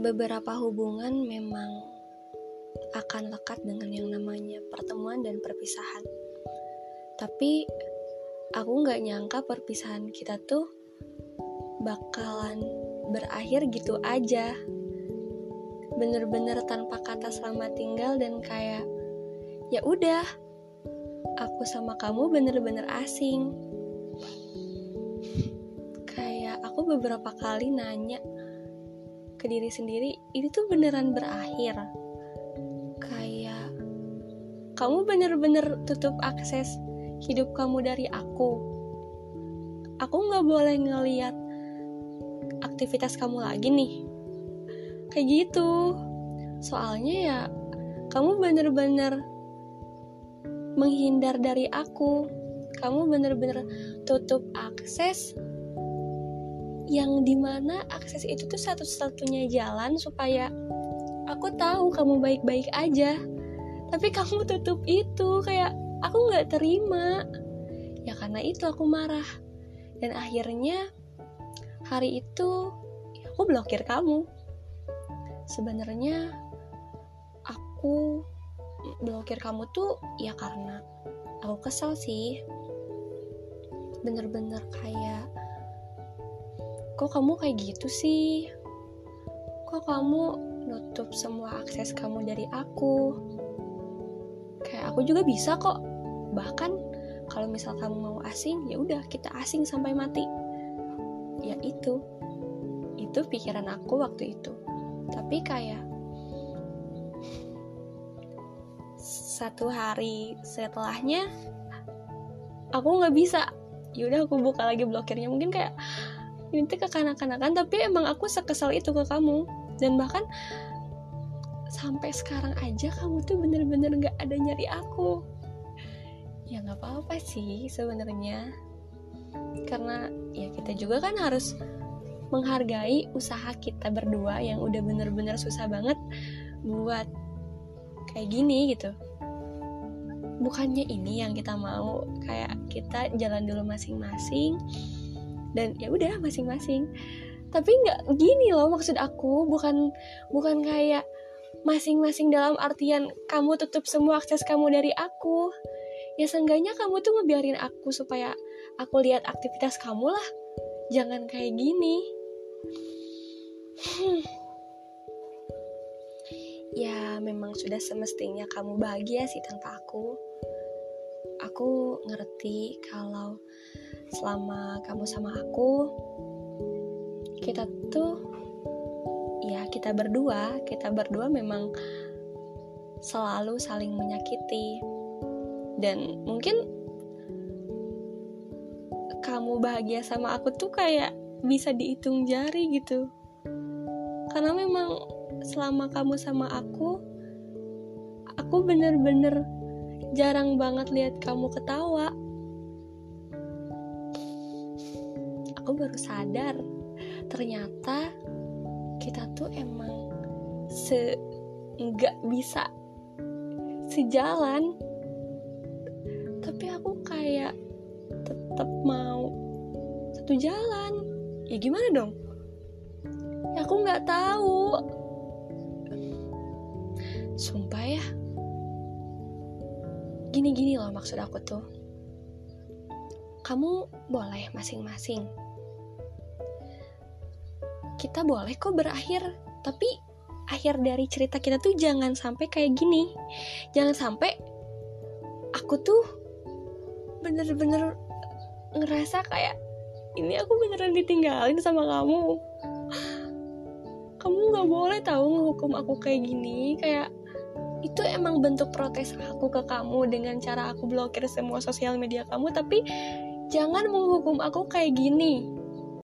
beberapa hubungan memang akan lekat dengan yang namanya pertemuan dan perpisahan. Tapi aku nggak nyangka perpisahan kita tuh bakalan berakhir gitu aja. Bener-bener tanpa kata selamat tinggal dan kayak ya udah, aku sama kamu bener-bener asing. Kayak aku beberapa kali nanya ke diri sendiri ini tuh beneran berakhir. Kayak kamu bener-bener tutup akses hidup kamu dari aku. Aku nggak boleh ngeliat aktivitas kamu lagi nih. Kayak gitu. Soalnya ya kamu bener-bener menghindar dari aku. Kamu bener-bener tutup akses yang di mana akses itu tuh satu-satunya jalan supaya aku tahu kamu baik-baik aja. Tapi kamu tutup itu kayak aku nggak terima. Ya karena itu aku marah. Dan akhirnya hari itu aku blokir kamu. Sebenarnya aku blokir kamu tuh ya karena aku kesel sih. Bener-bener kayak kok kamu kayak gitu sih? Kok kamu nutup semua akses kamu dari aku? Kayak aku juga bisa kok. Bahkan kalau misal kamu mau asing, ya udah kita asing sampai mati. Ya itu. Itu pikiran aku waktu itu. Tapi kayak satu hari setelahnya aku nggak bisa yaudah aku buka lagi blokirnya mungkin kayak ini tuh kekanak-kanakan tapi emang aku sekesal itu ke kamu. Dan bahkan sampai sekarang aja kamu tuh bener-bener gak ada nyari aku. Ya nggak apa-apa sih sebenarnya. Karena ya kita juga kan harus menghargai usaha kita berdua yang udah bener-bener susah banget buat kayak gini gitu. Bukannya ini yang kita mau kayak kita jalan dulu masing-masing dan ya udah masing-masing. Tapi nggak gini loh maksud aku bukan bukan kayak masing-masing dalam artian kamu tutup semua akses kamu dari aku. Ya seenggaknya kamu tuh ngebiarin aku supaya aku lihat aktivitas kamu lah. Jangan kayak gini. Ya memang sudah semestinya kamu bahagia sih tanpa aku aku ngerti kalau selama kamu sama aku kita tuh ya kita berdua kita berdua memang selalu saling menyakiti. Dan mungkin kamu bahagia sama aku tuh kayak bisa dihitung jari gitu. Karena memang selama kamu sama aku aku bener-bener jarang banget lihat kamu ketawa. Aku baru sadar ternyata kita tuh emang se nggak bisa sejalan. Tapi aku kayak tetap mau satu jalan. Ya gimana dong? Ya aku nggak tahu. Sumpah ya gini-gini loh maksud aku tuh. Kamu boleh masing-masing. Kita boleh kok berakhir tapi akhir dari cerita kita tuh jangan sampai kayak gini. Jangan sampai aku tuh bener-bener ngerasa kayak ini aku beneran ditinggalin sama kamu. Kamu nggak boleh tahu ngehukum aku kayak gini kayak itu emang bentuk protes aku ke kamu dengan cara aku blokir semua sosial media kamu tapi jangan menghukum aku kayak gini